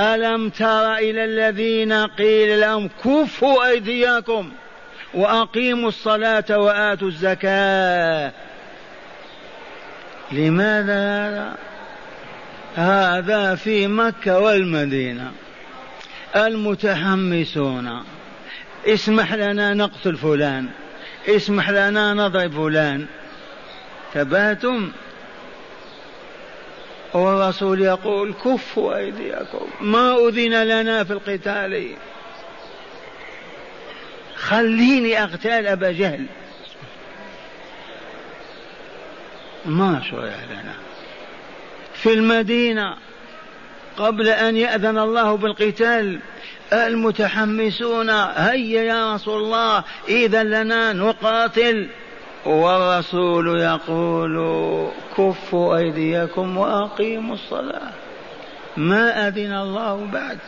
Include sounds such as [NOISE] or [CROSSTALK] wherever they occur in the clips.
ألم تر إلى الذين قيل لهم كفوا أيديكم وأقيموا الصلاة وآتوا الزكاة. لماذا هذا؟ هذا في مكة والمدينة. المتحمسون. اسمح لنا نقتل فلان. اسمح لنا نضرب فلان. تبهتم؟ والرسول يقول كفوا أيديكم ما أذن لنا في القتال. خليني أغتال أبا جهل. ما شرع لنا. في المدينة قبل أن يأذن الله بالقتال المتحمسون هيا يا رسول الله إذا لنا نقاتل. والرسول يقول كفوا أيديكم وأقيموا الصلاة. ما أذن الله بعد.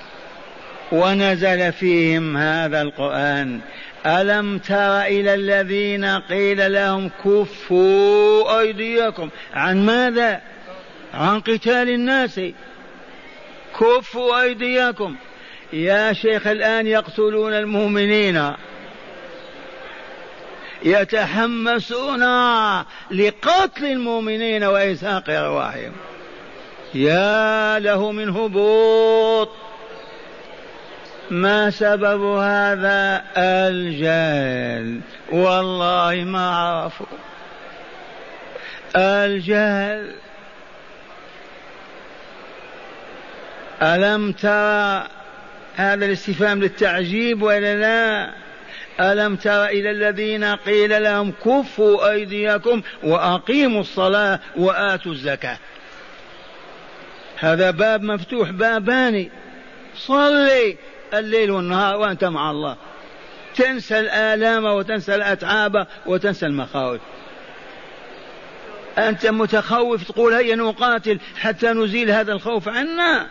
ونزل فيهم هذا القرآن ألم تر إلى الذين قيل لهم كفوا أيديكم عن ماذا؟ عن قتال الناس. كفوا أيديكم. يا شيخ الآن يقتلون المؤمنين. يتحمسون لقتل المؤمنين وإزهاق أرواحهم. يا له من هبوط. ما سبب هذا؟ الجهل. والله ما عرفوا. الجهل. ألم ترى هذا الاستفهام للتعجيب ولا لا؟ ألم تر إلى الذين قيل لهم كفوا أيديكم وأقيموا الصلاة وآتوا الزكاة. هذا باب مفتوح بابان صلي الليل والنهار وأنت مع الله. تنسى الآلام وتنسى الأتعاب وتنسى المخاوف. أنت متخوف تقول هيا نقاتل حتى نزيل هذا الخوف عنا.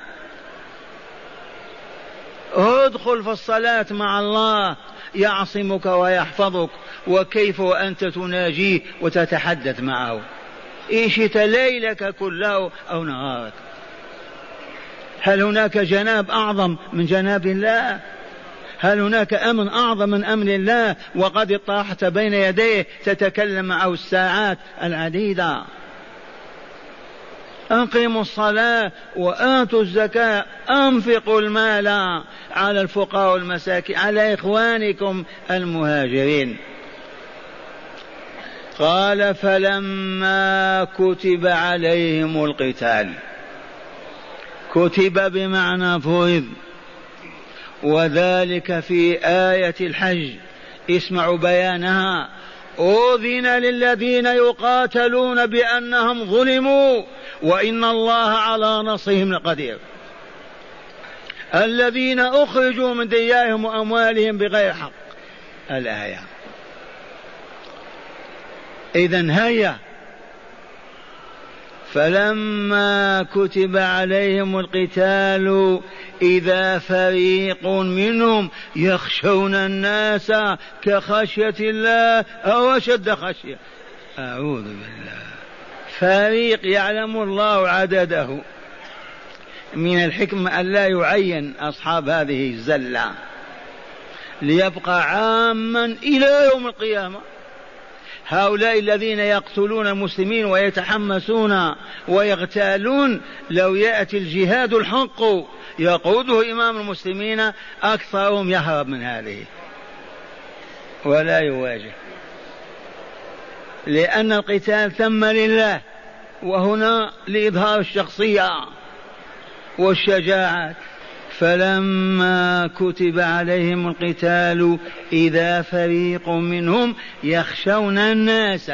ادخل في الصلاة مع الله. يعصمك ويحفظك وكيف وأنت تناجيه وتتحدث معه. إيشت ليلك كله أو نهارك. هل هناك جناب أعظم من جناب الله؟ هل هناك أمن أعظم من أمن الله؟ وقد اطرحت بين يديه تتكلم معه الساعات العديدة. أقيموا الصلاة وآتوا الزكاة أنفقوا المال على الفقراء والمساكين على إخوانكم المهاجرين. قال فلما كتب عليهم القتال كتب بمعنى فرض وذلك في آية الحج اسمعوا بيانها. أذن للذين يقاتلون بأنهم ظلموا وإن الله على نصرهم لقدير. الذين أخرجوا من ديارهم وأموالهم بغير حق. الآية. إذا هيا فلما كتب عليهم القتال إذا فريق منهم يخشون الناس كخشية الله أو أشد خشية. أعوذ بالله. فريق يعلم الله عدده. من الحكمة أن لا يعين أصحاب هذه الزلة. ليبقى عاما إلى يوم القيامة. هؤلاء الذين يقتلون المسلمين ويتحمسون ويغتالون لو يأتي الجهاد الحق يقوده إمام المسلمين أكثرهم يهرب من هذه. ولا يواجه. لأن القتال ثم لله. وهنا لإظهار الشخصية والشجاعة فلما كتب عليهم القتال إذا فريق منهم يخشون الناس.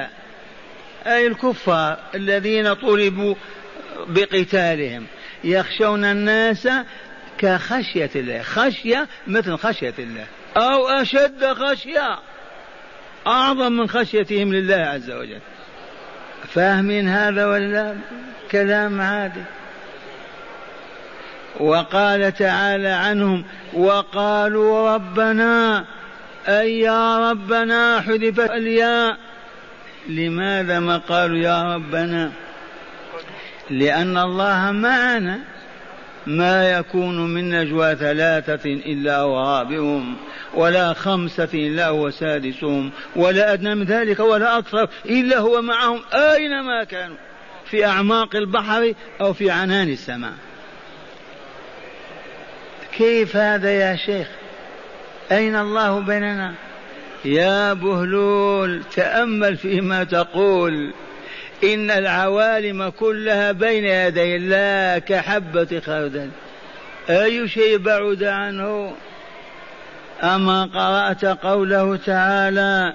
أي الكفار الذين طلبوا بقتالهم. يخشون الناس كخشية الله. خشية مثل خشية الله. أو أشد خشية. أعظم من خشيتهم لله عز وجل. فاهمين هذا ولا كلام عادي. وقال تعالى عنهم وقالوا ربنا أي يا ربنا حذفت الياء. لماذا ما قالوا يا ربنا؟ لأن الله معنا. ما يكون من نجوى ثلاثة إلا هو رابعهم ولا خمسة إلا هو سادسهم ولا أدنى من ذلك ولا أكثر إلا هو معهم أينما كانوا في أعماق البحر أو في عنان السماء. كيف هذا يا شيخ؟ أين الله بيننا؟ يا بهلول تأمل فيما تقول. إن العوالم كلها بين يدي الله كحبة خردل أي شيء بعد عنه؟ أما قرأت قوله تعالى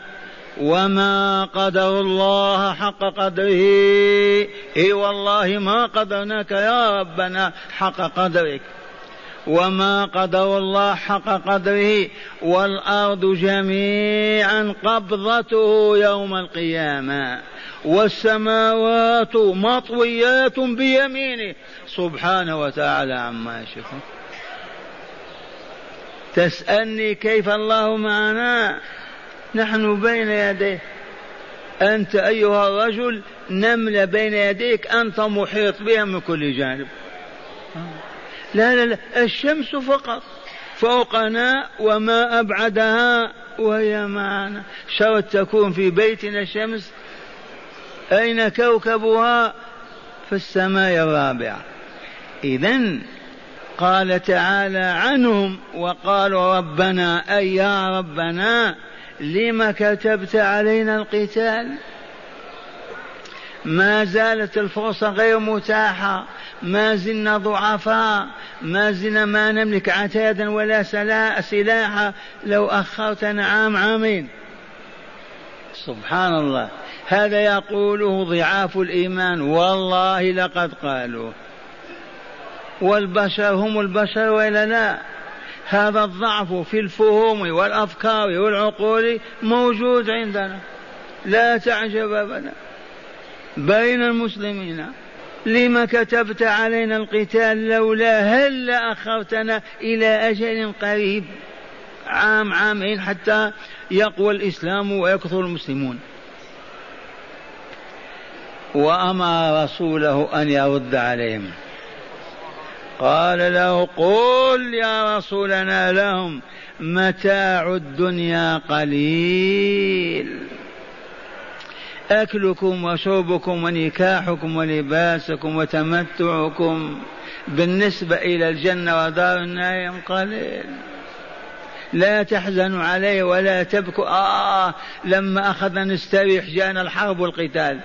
وما قدر الله حق قدره. إي والله ما قدرناك يا ربنا حق قدرك. وما قدر الله حق قدره والأرض جميعا قبضته يوم القيامة والسماوات مطويات بيمينه. سبحانه وتعالى عما يشركون. تسألني كيف الله معنا؟ نحن بين يديه. أنت أيها الرجل نمله بين يديك أنت محيط بها من كل جانب. لا لا لا الشمس فقط فوقنا وما أبعدها وهي معنا. شرط تكون في بيتنا الشمس أين كوكبها؟ في السماء الرابعة. إذا قال تعالى عنهم وقالوا ربنا أي يا ربنا لم كتبت علينا القتال؟ ما زالت الفرصة غير متاحة. ما زلنا ضعفاء. ما زلنا ما نملك عتادا ولا سلاحا. لو أخرتنا عام عامين. سبحان الله. هذا يقوله ضعاف الإيمان. والله لقد قالوا. والبشر هم البشر وإلا لا؟ هذا الضعف في الفهوم والأفكار والعقول موجود عندنا. لا تعجب أبدا. بين المسلمين. لم كتبت علينا القتال لولا هل أخرتنا إلى أجل قريب؟ عام عامين حتى يقوى الإسلام ويكثر المسلمون. وأمر رسوله أن يرد عليهم. قال له قل يا رسولنا لهم متاع الدنيا قليل. أكلكم وشربكم ونكاحكم ولباسكم وتمتعكم بالنسبة إلى الجنة ودار النعيم قليل. لا تحزنوا عليه ولا تبكوا. آه لما أخذنا نستريح جاءنا الحرب والقتال.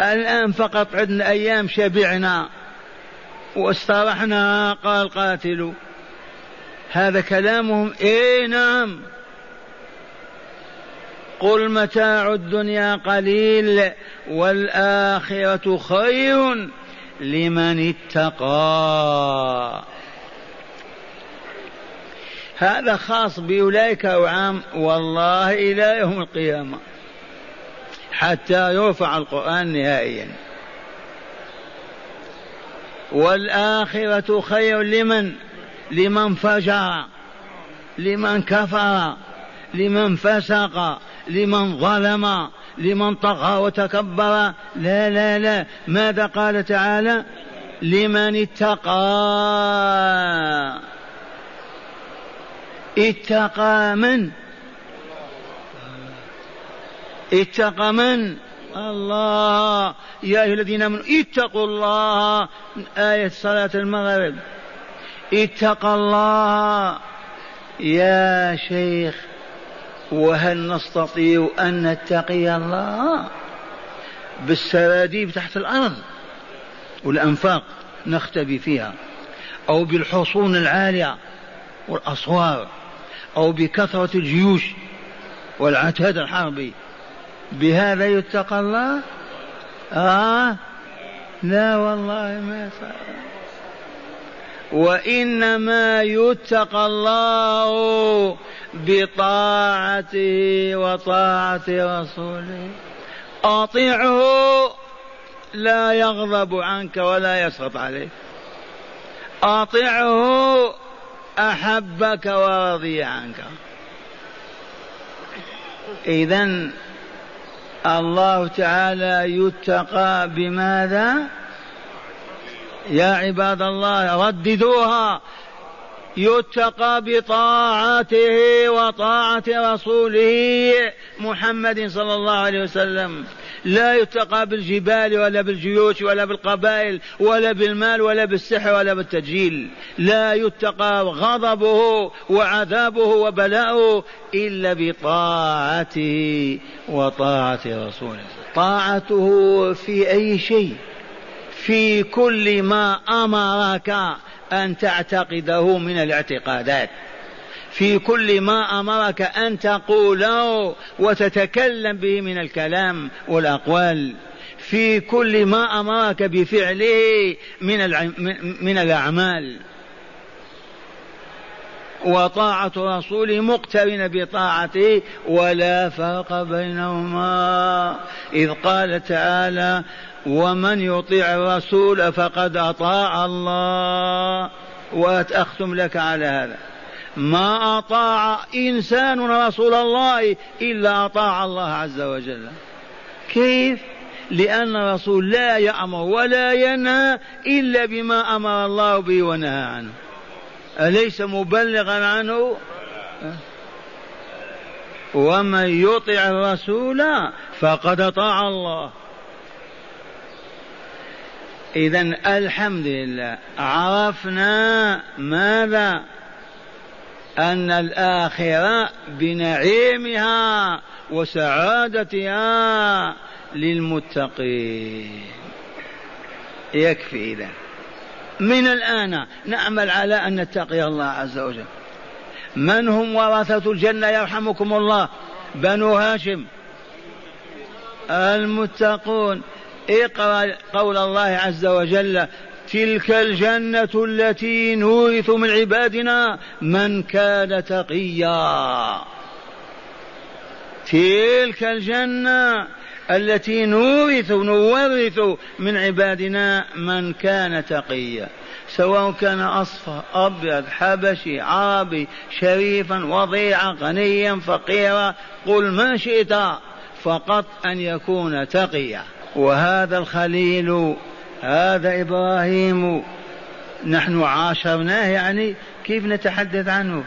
الآن فقط عندنا أيام شبعنا واسترحنا قال قاتلوا. هذا كلامهم؟ إي نعم. قل متاع الدنيا قليل والآخرة خير لمن اتقى. هذا خاص بأولئك وعام والله إلى يوم القيامة حتى يرفع القرآن نهائيا. والآخرة خير لمن؟ لمن فجر لمن كفر لمن فسق لمن ظلم لمن طغى وتكبر. لا لا لا. ماذا قال تعالى؟ لمن اتقى. اتقى من؟ اتقى من؟ الله. يا أيها الذين آمنوا اتقوا الله. آية صلاة المغرب. اتقى الله. يا شيخ. وهل نستطيع أن نتقي الله بالسراديب تحت الأرض والأنفاق نختبي فيها أو بالحصون العالية والأسوار أو بكثرة الجيوش والعتاد الحربي بهذا يتقى الله؟ آه. لا والله ما صار وإنما يتقى الله بطاعته وطاعة رسوله أطيعه لا يغضب عنك ولا يسخط عليك. أطيعه أحبك ورضي عنك. إذا الله تعالى يتقى بماذا؟ يا عباد الله رددوها. يتقى بطاعته وطاعة رسوله محمد صلى الله عليه وسلم. لا يتقى بالجبال ولا بالجيوش ولا بالقبائل ولا بالمال ولا بالسحر ولا بالتجيل. لا يتقى غضبه وعذابه وبلاؤه إلا بطاعته وطاعة رسوله. طاعته في أي شيء؟ في كل ما أمرك أن تعتقده من الاعتقادات. في كل ما أمرك أن تقوله وتتكلم به من الكلام والأقوال. في كل ما أمرك بفعله من من الأعمال. وطاعة رسوله مقترنة بطاعته ولا فرق بينهما. إذ قال تعالى ومن يطيع الرسول فقد أطاع الله. وأتأختم لك على هذا. ما أطاع إنسان رسول الله إلا أطاع الله عز وجل. كيف؟ لأن الرسول لا يأمر ولا ينهى إلا بما أمر الله به ونهى عنه. أليس مبلغا عنه؟ ومن يطع الرسول فقد أطاع الله. إذا الحمد لله. عرفنا ماذا؟ أن الآخرة بنعيمها وسعادتها للمتقين. يكفي إذا من الآن نعمل على أن نتقي الله عز وجل. من هم ورثة الجنة يرحمكم الله؟ بنو هاشم. المتقون. اقرأ قول الله عز وجل تلك الجنة التي نورث من عبادنا من كان تقيا. تلك الجنة التي نورث نورث من عبادنا من كان تقيا. سواء كان أصفر أبيض حبشي عربي شريفا وضيعا غنيا فقيرا قل ما شئت فقط أن يكون تقيا. وهذا الخليل هذا إبراهيم. نحن عاشرناه يعني كيف نتحدث عنه؟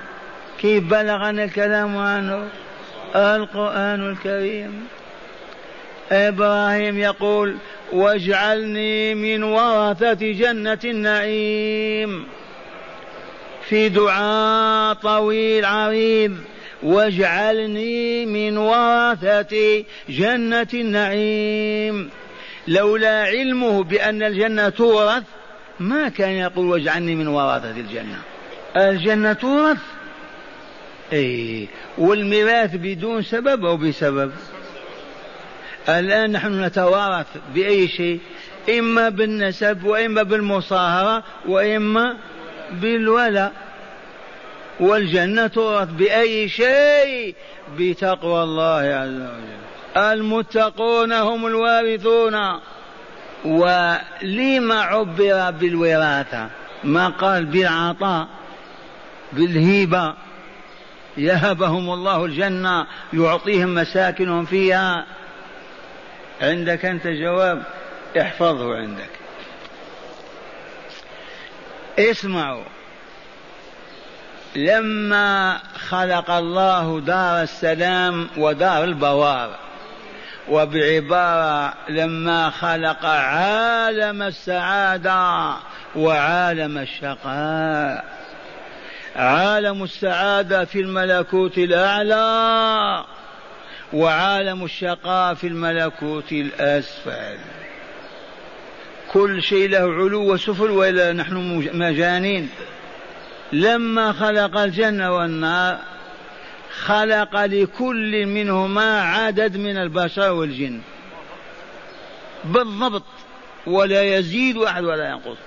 كيف بلغنا الكلام عنه؟ القرآن الكريم. إبراهيم يقول واجعلني من ورثة جنة النعيم. في دعاء طويل عريض. واجعلني من ورثة جنة النعيم. لولا علمه بأن الجنة تورث ما كان يقول واجعلني من ورثة الجنة. الجنة تورث. أي والميراث بدون سبب أو بسبب؟ الآن نحن نتوارث بأي شيء؟ إما بالنسب وإما بالمصاهرة وإما بالولاء. والجنة تورث بأي شيء بتقوى الله عز وجل. المتقون هم الوارثون. ولما عبر بالوراثة ما قال بالعطاء بالهبة يهبهم الله الجنة يعطيهم مساكنهم فيها. عندك أنت جواب؟ احفظه عندك. اسمعوا. لما خلق الله دار السلام ودار البوار وبعبارة لما خلق عالم السعادة وعالم الشقاء. عالم السعادة في الملكوت الأعلى وعالم الشقاء في الملكوت الأسفل. كل شيء له علو وسفل وإلا نحن مجانين. لما خلق الجنة والنار خلق لكل منهما عدد من البشر والجن. بالضبط ولا يزيد أحد ولا ينقص.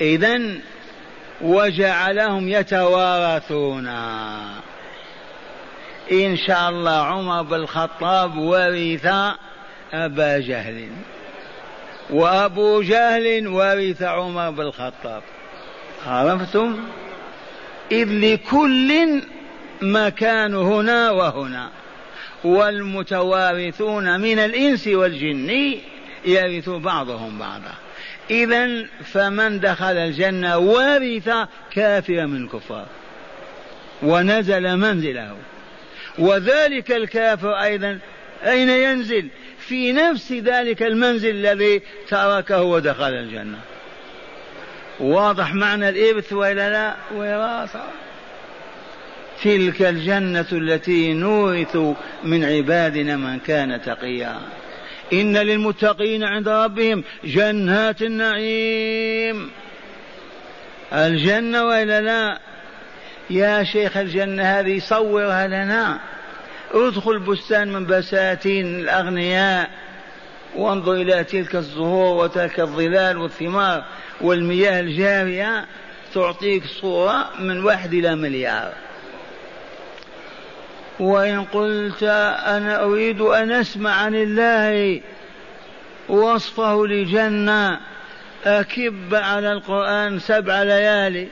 إذا وجعلهم يتوارثون. إن شاء الله عمر بن الخطاب ورث أبا جهل. وأبو جهل ورث عمر بن الخطاب. عرفتم؟ إذ لكل مكان هنا وهنا. والمتوارثون من الإنس والجن يرث بعضهم بعضا. إذا فمن دخل الجنة ورث كافرا من الكفار. ونزل منزله. وذلك الكافر أيضا أين ينزل؟ في نفس ذلك المنزل الذي تركه ودخل الجنة. واضح معنى الإرث وإلا لا؟ وراثة. تلك الجنة التي نورث من عبادنا من كان تقيا. إن للمتقين عند ربهم جنات النعيم. الجنة وإلا لا؟ يا شيخ الجنة هذه صورها لنا. ادخل بستان من بساتين الأغنياء. وانظر إلى تلك الزهور وتلك الظلال والثمار والمياه الجارية تعطيك صورة من واحد إلى مليار. وإن قلت أنا أريد أن أسمع عن الله وصفه لجنة أكب على القرآن سبع ليالي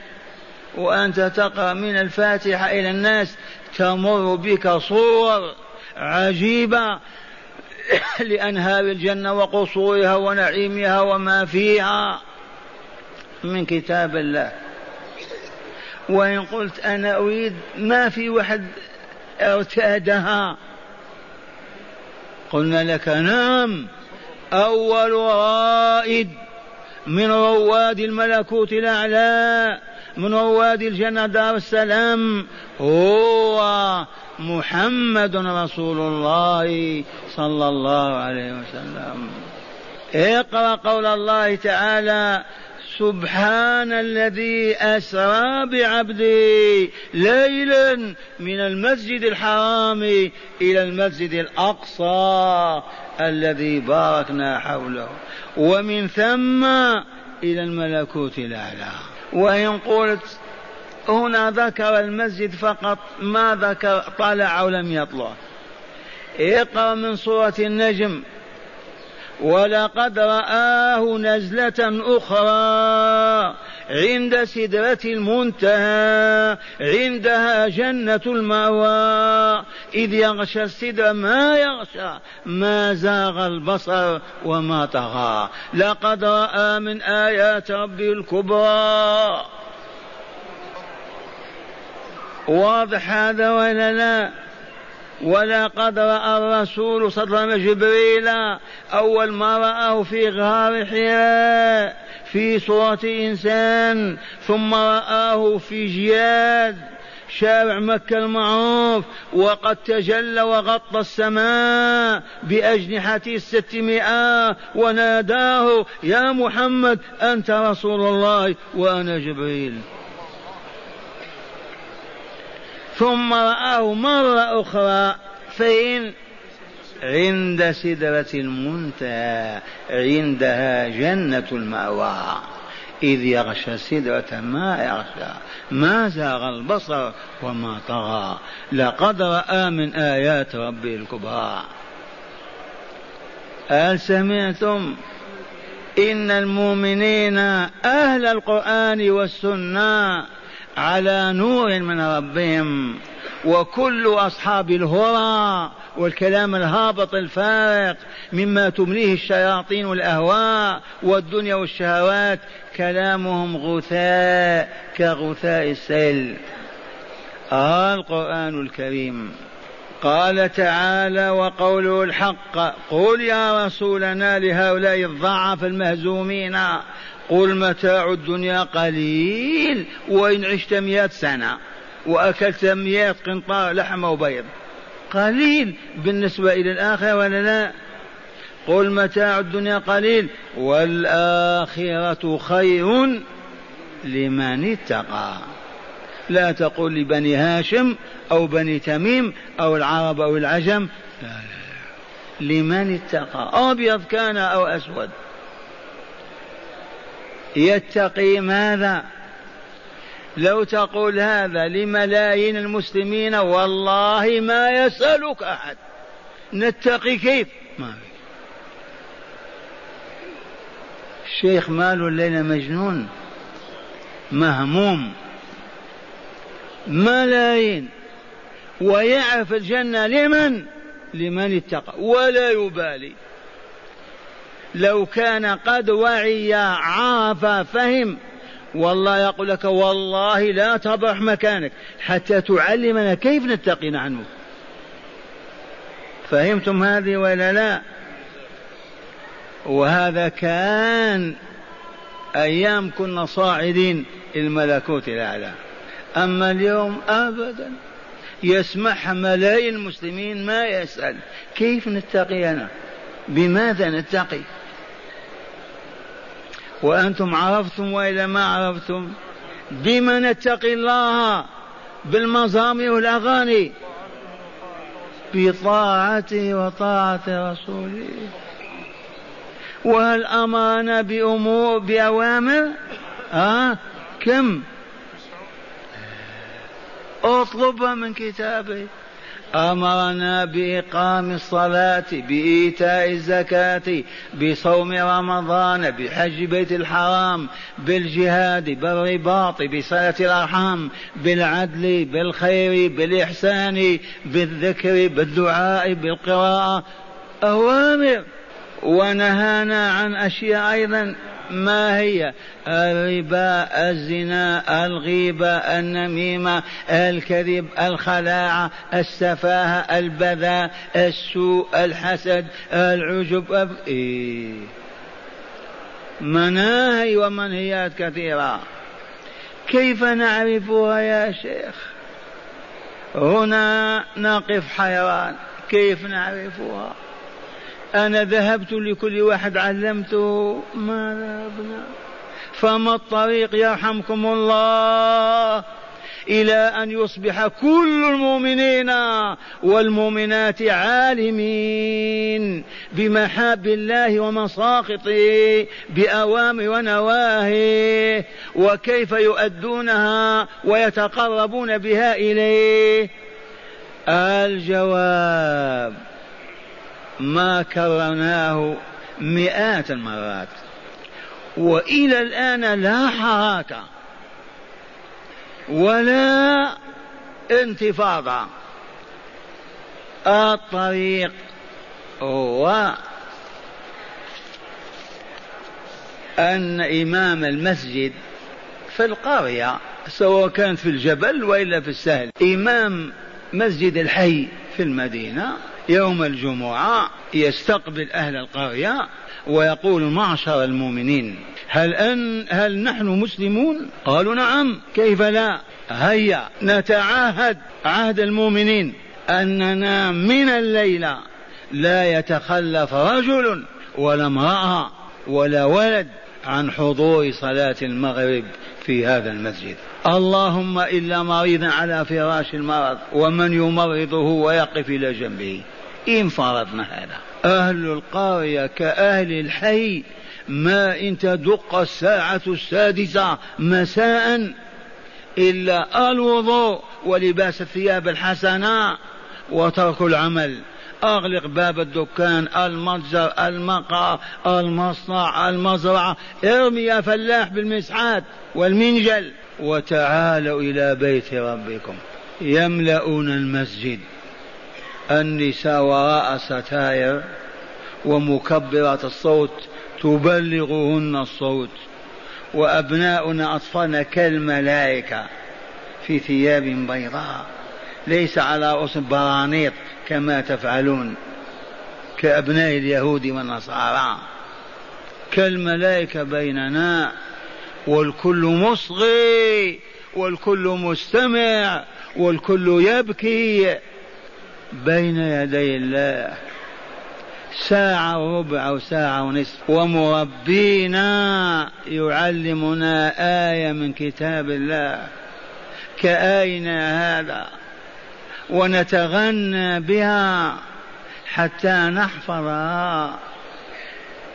وأنت تقرأ من الفاتحة إلى الناس تمر بك صور عجيبة [LAUGHS] لأنهار الجنة وقصورها ونعيمها وما فيها من كتاب الله. وإن قلت أنا أريد ما في واحد أرتادها. قلنا لك نعم أول رائد من رواد الملكوت الأعلى من رواد الجنة دار السلام هو محمد رسول الله صلى الله عليه وسلم. اقرأ قول الله تعالى سبحان الذي أسرى بعبده ليلا من المسجد الحرام إلى المسجد الأقصى الذي باركنا حوله. ومن ثم إلى الملكوت الأعلى. وإن قلت هنا ذكر المسجد فقط ما ذكر طلع أو لم يطلع. اقرأ من سورة النجم. ولقد رآه نزلة أخرى عند سدرة المنتهى عندها جنة المأوى. إذ يغشى السدر ما يغشى؟ ما زاغ البصر وما طغى. لقد رأى من آيات ربه الكبرى. واضح هذا ولا لا؟ ولقد رأى الرسول صلى الله عليه وسلم جبريل أول ما رآه في غار حراء في صورة إنسان ثم رآه في جياد شارع مكة المعروف وقد تجلى وغطى السماء بأجنحته الستمائة وناداه يا محمد أنت رسول الله وأنا جبريل. ثم رآه مرة أخرى فين عند سدرة المنتهى عندها جنة المأوى. إذ يغشى السدرة ما يغشى ما زاغ البصر وما طغى. لقد رأى من آيات ربه الكبرى. هل سمعتم؟ إن المؤمنين أهل القرآن والسنة على نور من ربهم. وكل أصحاب الهرى والكلام الهابط الفارق مما تمليه الشياطين والأهواء والدنيا والشهوات كلامهم غثاء كغثاء السيل. آه القرآن الكريم. قال تعالى وقوله الحق قل يا رسولنا لهؤلاء الضعف المهزومين قل متاع الدنيا قليل وإن عشت مئة سنة وأكلت مئة قنطار لحم وبيض. قليل بالنسبة إلى الآخرة ولا لا؟ قل متاع الدنيا قليل والآخرة خير لمن اتقى. لا تقل لبني هاشم أو بني تميم أو العرب أو العجم. لا لا لا. لمن اتقى؟ أبيض كان أو أسود؟ يتقي ماذا؟ لو تقول هذا لملايين المسلمين والله ما يسألك أحد. نتقي كيف؟ ما الشيخ ماله الليلة مجنون مهموم. ملايين. ويعرف الجنة لمن؟ لمن اتقى. ولا يبالي. لو كان قد وعي عرف فهم. والله يقول لك والله لا تبرح مكانك. حتى تعلمنا كيف نتقي عنه. فهمتم هذه ولا لا؟ وهذا كان أيام كنا صاعدين الملكوت الأعلى. أما اليوم أبدا. يسمعها ملايين المسلمين ما يسأل. كيف نتقي أنا؟ بماذا نتقي؟ وأنتم عرفتم وإلا ما عرفتم؟ بما نتقي الله بالمزامير والأغاني. بطاعته وطاعة رسوله. وهل أمرنا بأمور بأوامر؟ ها؟ كم؟ اطلبها من كتابه أمرنا بإقام الصلاة بإيتاء الزكاة بصوم رمضان بحج بيت الحرام بالجهاد بالرباط بصلة الأرحام بالعدل بالخير بالإحسان بالذكر بالدعاء بالقراءة. أوامر. ونهانا عن أشياء أيضا. ما هي؟ الربا الزنا الغيبة النميمة الكذب الخلاعة السفاهة البذاء السوء الحسد العجب إيه. مناهي ومنهيات كثيرة. كيف نعرفها يا شيخ؟ هنا نقف حيران. كيف نعرفها؟ أنا ذهبت لكل واحد علمته ما ذهبنا فما الطريق يرحمكم الله إلى أن يصبح كل المؤمنين والمؤمنات عالمين بمحاب الله ومساقطه بأوامر ونواهي وكيف يؤدونها ويتقربون بها إليه؟ الجواب ما كررناه مئات المرات. وإلى الآن لا حراك ولا انتفاضة. الطريق هو أن إمام المسجد في القرية سواء كان في الجبل وإلا في السهل إمام مسجد الحي في المدينة يوم الجمعة يستقبل أهل القرية ويقول معشر المؤمنين هل أن هل نحن مسلمون؟ قالوا نعم كيف لا؟ هيا نتعاهد عهد المؤمنين أننا من الليلة لا يتخلف رجل ولا امرأة ولا ولد عن حضور صلاة المغرب في هذا المسجد اللهم إلا مريضا على فراش المرض ومن يمرضه ويقف إلى جنبه إن فرضنا هذا. أهل القرية كأهل الحي ما إن تدق الساعة السادسة مساء إلا الوضوء ولباس الثياب الحسنة وترك العمل. أغلق باب الدكان المتجر المقهى المصنع المزرعة. ارمي يا فلاح بالمسحات والمنجل. وتعالوا إلى بيت ربكم. يملؤون المسجد. النساء وراء ستاير ومكبرات الصوت تبلغهن الصوت وأبناؤنا أطفالنا كالملائكة في ثياب بيضاء ليس على رؤوس برانيط كما تفعلون كأبناء اليهود والنصارى. كالملائكة بيننا والكل مصغي والكل مستمع والكل يبكي بين يدي الله. ساعة وربع أو ساعة ونصف. ومربينا يعلمنا آية من كتاب الله. كآينا هذا؟ ونتغنى بها حتى نحفظها.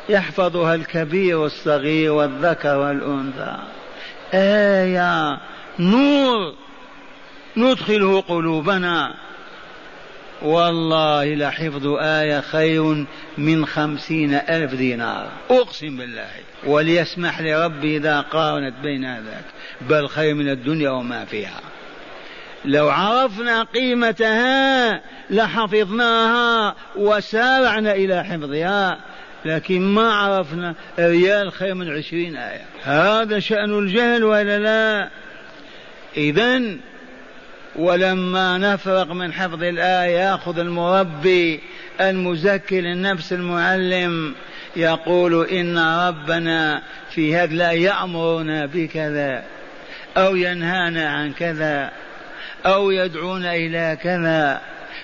يحفظها الكبير والصغير والذكر والأنثى. آية نور. ندخله قلوبنا. والله لحفظ آية خير من خمسين ألف دينار. أقسم بالله. وليسمح لربي إذا قارنت بين ذاك بل خير من الدنيا وما فيها. لو عرفنا قيمتها لحفظناها وسارعنا إلى حفظها لكن ما عرفنا ريال خير من عشرين آية. هذا شأن الجهل ولا لا؟ إذا ولما نفرق من حفظ الآية يأخذ المربي المزكي للنفس المعلم يقول إن ربنا في هذا لا يأمرنا بكذا أو ينهانا عن كذا أو يدعونا إلى كذا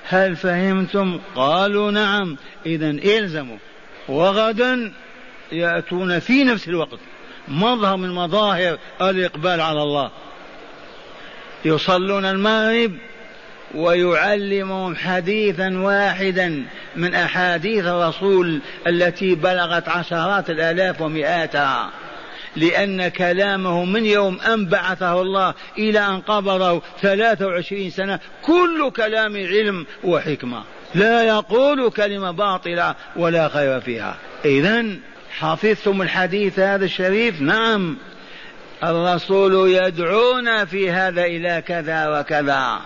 هل فهمتم؟ قالوا نعم. إذا إلزموا. وغدا يأتون في نفس الوقت. مظهر من مظاهر الإقبال على الله. يصلون المغرب ويعلمهم حديثا واحدا من أحاديث الرسول التي بلغت عشرات الآلاف ومئاتها. لأن كلامه من يوم أن بعثه الله إلى أن قبضه ثلاثة وعشرين سنة كل كلام علم وحكمة. لا يقول كلمة باطلة ولا خير فيها. إذا حفظتم الحديث هذا الشريف؟ نعم. الرسول يدعونا في هذا إلى كذا وكذا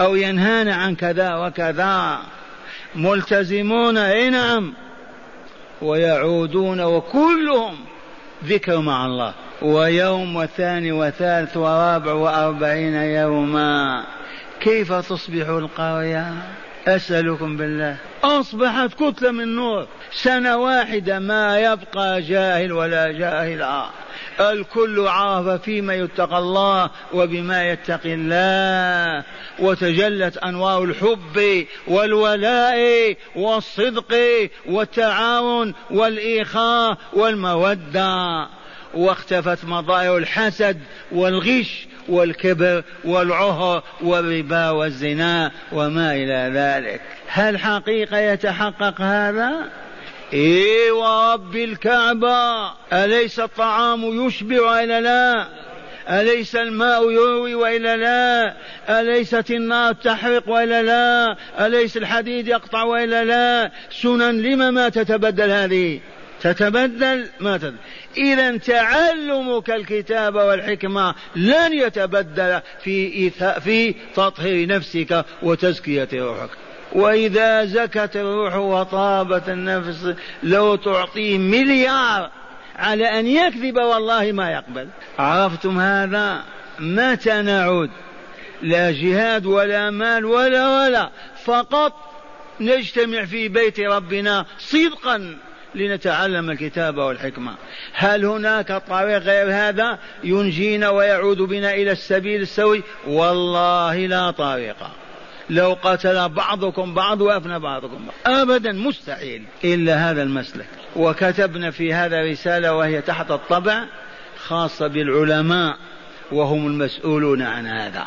أو ينهانا عن كذا وكذا ملتزمون أي نعم ويعودون وكلهم ذكر مع الله. ويوم وثاني وثالث ورابع وأربعين يوما كيف تصبح القرية؟ أسألكم بالله. أصبحت كتلة من نور. سنة واحدة ما يبقى جاهل ولا جاهل. الكل عرف فيما يتقى الله وبما يتقي الله. وتجلت انوار الحب والولاء والصدق والتعاون والاخاء والمودة. واختفت مظاهر الحسد والغش والكبر والعهر والربا والزنا وما إلى ذلك. هل حقيقة يتحقق هذا؟ اي ورب الكعبة أليس الطعام يشبع وإلا لا؟ أليس الماء يروي وإلا لا؟ أليست النار تحرق وإلا لا؟ أليس الحديد يقطع وإلا لا؟ سنن لم ما تتبدل هذه؟ تتبدل ما تتبدل إذا تعلمك الكتاب والحكمة لن يتبدل في في تطهير نفسك وتزكية روحك. وإذا زكت الروح وطابت النفس لو تعطيه مليار على أن يكذب والله ما يقبل. عرفتم هذا؟ متى نعود؟ لا جهاد ولا مال ولا ولا. فقط نجتمع في بيت ربنا صدقا. لنتعلم الكتاب والحكمة. هل هناك طريق غير هذا؟ ينجينا ويعود بنا إلى السبيل السوي؟ والله لا طريق. لو قتل بعضكم بعض وأفنى بعضكم بعض. ابدا مستحيل. إلا هذا المسلك. وكتبنا في هذا رسالة وهي تحت الطبع خاصة بالعلماء وهم المسؤولون عن هذا.